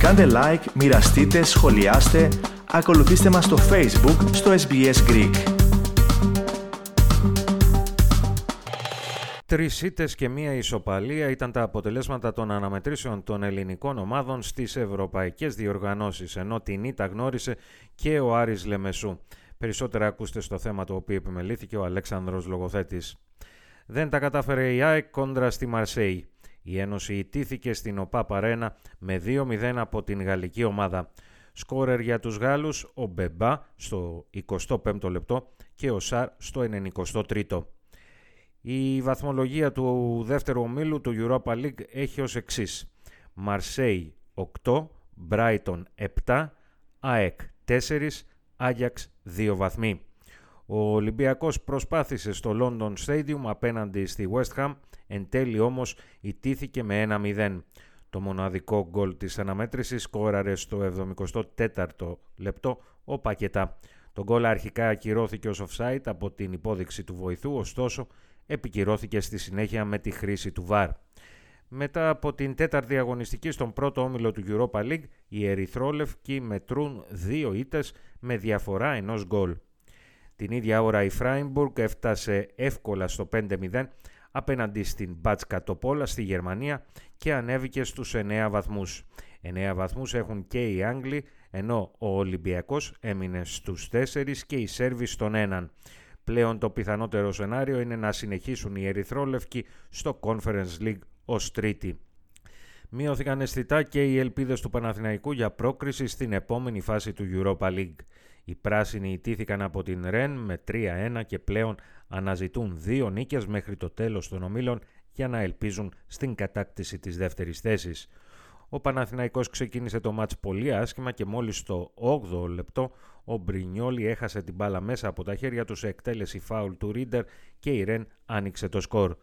Κάντε like, μοιραστείτε, σχολιάστε, ακολουθήστε μας στο Facebook, στο SBS Greek. Τρεις ήττες και μία ισοπαλία ήταν τα αποτελέσματα των αναμετρήσεων των ελληνικών ομάδων στις ευρωπαϊκές διοργανώσεις, ενώ την ήττα γνώρισε και ο Άρης Λεμεσού. Περισσότερα ακούστε στο θέμα το οποίο επιμελήθηκε ο Αλέξανδρος Λογοθέτης. Δεν τα κατάφερε η ΑΕΚ κόντρα στη Μαρσέη. Η Ένωση ιτήθηκε στην ΟΠΑ Παρένα με 2-0 από την γαλλική ομάδα. Σκόρερ για τους Γάλλους ο Μπεμπά στο 25ο λεπτό και ο Σαρ στο 93ο. Η βαθμολογία του δεύτερου ομίλου του Europa League έχει ως εξής. Μαρσέη 8, Brighton 7, ΑΕΚ 4, Άγιαξ 2 βαθμοί. Ο Ολυμπιακός προσπάθησε στο London Stadium απέναντι στη West Ham, εν τέλει όμως ιτήθηκε με 1-0. Το μοναδικό γκολ της αναμέτρησης σκόραρε στο 74ο λεπτό ο Πακετά. Το γκολ αρχικά ακυρώθηκε ως offside από την υπόδειξη του βοηθού, ωστόσο επικυρώθηκε στη συνέχεια με τη χρήση του VAR. Μετά από την τέταρτη αγωνιστική στον πρώτο όμιλο του Europa League, οι Ερυθρόλευκοι μετρούν δύο ήττες με διαφορά ενός γκολ. Την ίδια ώρα η Φράιμπουργκ έφτασε εύκολα στο 5-0 απέναντι στην Μπάτσκα Τοπόλα στη Γερμανία και ανέβηκε στους 9 βαθμούς. 9 βαθμούς έχουν και οι Άγγλοι, ενώ ο Ολυμπιακός έμεινε στους 4 και οι Σέρβοι στον 1. Πλέον το πιθανότερο σενάριο είναι να συνεχίσουν οι Ερυθρόλευκοι στο Conference League ως τρίτη. Μειώθηκαν αισθητά και οι ελπίδες του Παναθηναϊκού για πρόκριση στην επόμενη φάση του Europa League. Οι πράσινοι ιτήθηκαν από την Ρεν με 3-1 και πλέον αναζητούν δύο νίκες μέχρι το τέλος των ομίλων για να ελπίζουν στην κατάκτηση της δεύτερης θέσης. Ο Παναθηναϊκός ξεκίνησε το μάτς πολύ άσχημα και μόλις στο 8ο λεπτό ο Μπρινιόλι έχασε την μπάλα μέσα από τα χέρια τους σε εκτέλεση φάουλ του Ρίντερ και η Ρεν άνοιξε το σκορ.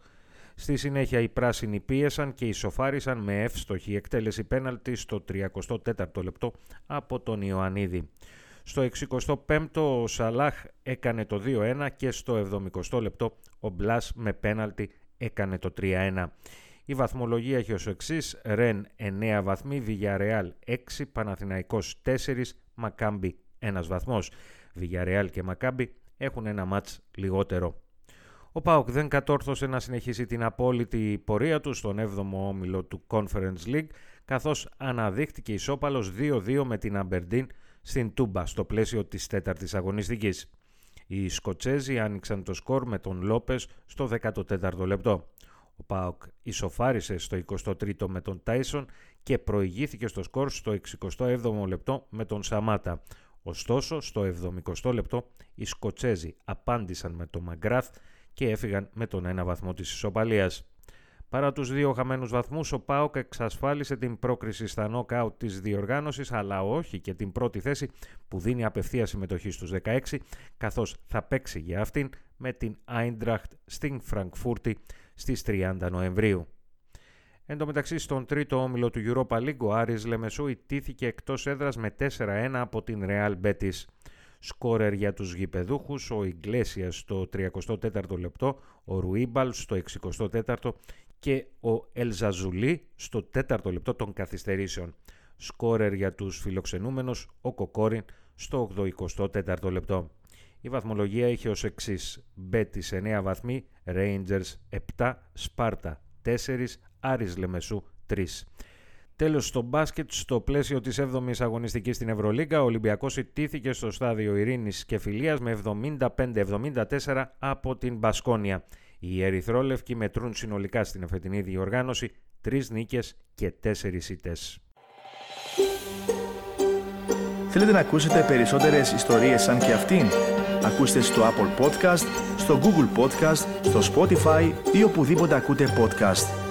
Στη συνέχεια οι πράσινοι πίεσαν και ισοφάρισαν με εύστοχη εκτέλεση πέναλτη στο 34ο λεπτό από τον Ιωαννίδη. Στο 65ο ο Σαλάχ έκανε το 2-1 και στο 70ο λεπτό ο Μπλάς με πέναλτι έκανε το 3-1. Η βαθμολογία έχει ως εξής Ρεν 9 βαθμοί, Βιγιαρεάλ 6, Παναθηναϊκός 4, Μακάμπι 1 βαθμός. Βιγιαρεάλ και Μακάμπι έχουν ένα μάτς λιγότερο. Ο Πάοκ δεν κατόρθωσε να συνεχίσει την απόλυτη πορεία του στον 7ο όμιλο του Conference League, καθώς αναδείχτηκε ισόπαλος 2-2 με την Αμπερντίν στην Τούμπα στο πλαίσιο της τέταρτης αγωνιστικής. Οι Σκοτσέζοι άνοιξαν το σκορ με τον Λόπες στο 14ο λεπτό. Ο Πάοκ ισοφάρισε στο 23ο με τον Τάισον και προηγήθηκε στο σκορ στο 67ο λεπτό με τον Σαμάτα. Ωστόσο, στο 70ο λεπτό οι Σκοτσέζοι απάντησαν με τον Μαγκράθ και έφυγαν με τον ένα βαθμό της ισοπαλίας. Παρά τους δύο χαμένους βαθμούς, ο ΠΑΟΚ εξασφάλισε την πρόκριση στα νοκάουτ της διοργάνωσης, αλλά όχι και την πρώτη θέση που δίνει απευθεία συμμετοχή στους 16, καθώς θα παίξει για αυτήν με την Άιντραχτ στην Φραγκφούρτη στις 30 Νοεμβρίου. Εν τω μεταξύ, στον τρίτο όμιλο του Europa League, ο Άρης Λεμεσού ιτήθηκε εκτός έδρας με 4-1 από την Real Betis. Σκόρερ για τους γηπεδούχους, ο Ιγκλέσιας στο 34ο λεπτό, ο Ρουίμπαλ στο 64ο και ο Ελζαζουλή στο 4ο λεπτό των καθυστερήσεων. Σκόρερ για τους φιλοξενούμενους, ο Κοκόριν στο 84ο λεπτό. Η βαθμολογία είχε ως εξής. Μπέτης 9 βαθμοί, Rangers 7, Σπάρτα 4, Άρης Λεμεσού 3. Τέλος στο μπάσκετ, στο πλαίσιο της 7ης αγωνιστικής στην Ευρωλίγκα, ο Ολυμπιακός ιτήθηκε στο στάδιο Ειρήνης και Φιλίας με 75-74 από την Μπασκόνια. Οι Ερυθρόλευκοι μετρούν συνολικά στην εφετινή διοργάνωση τρεις νίκες και τέσσερις ήττες. Θέλετε να ακούσετε περισσότερες ιστορίες σαν και αυτήν; Ακούστε στο Apple Podcast, στο Google Podcast, στο Spotify ή οπουδήποτε ακούτε podcast.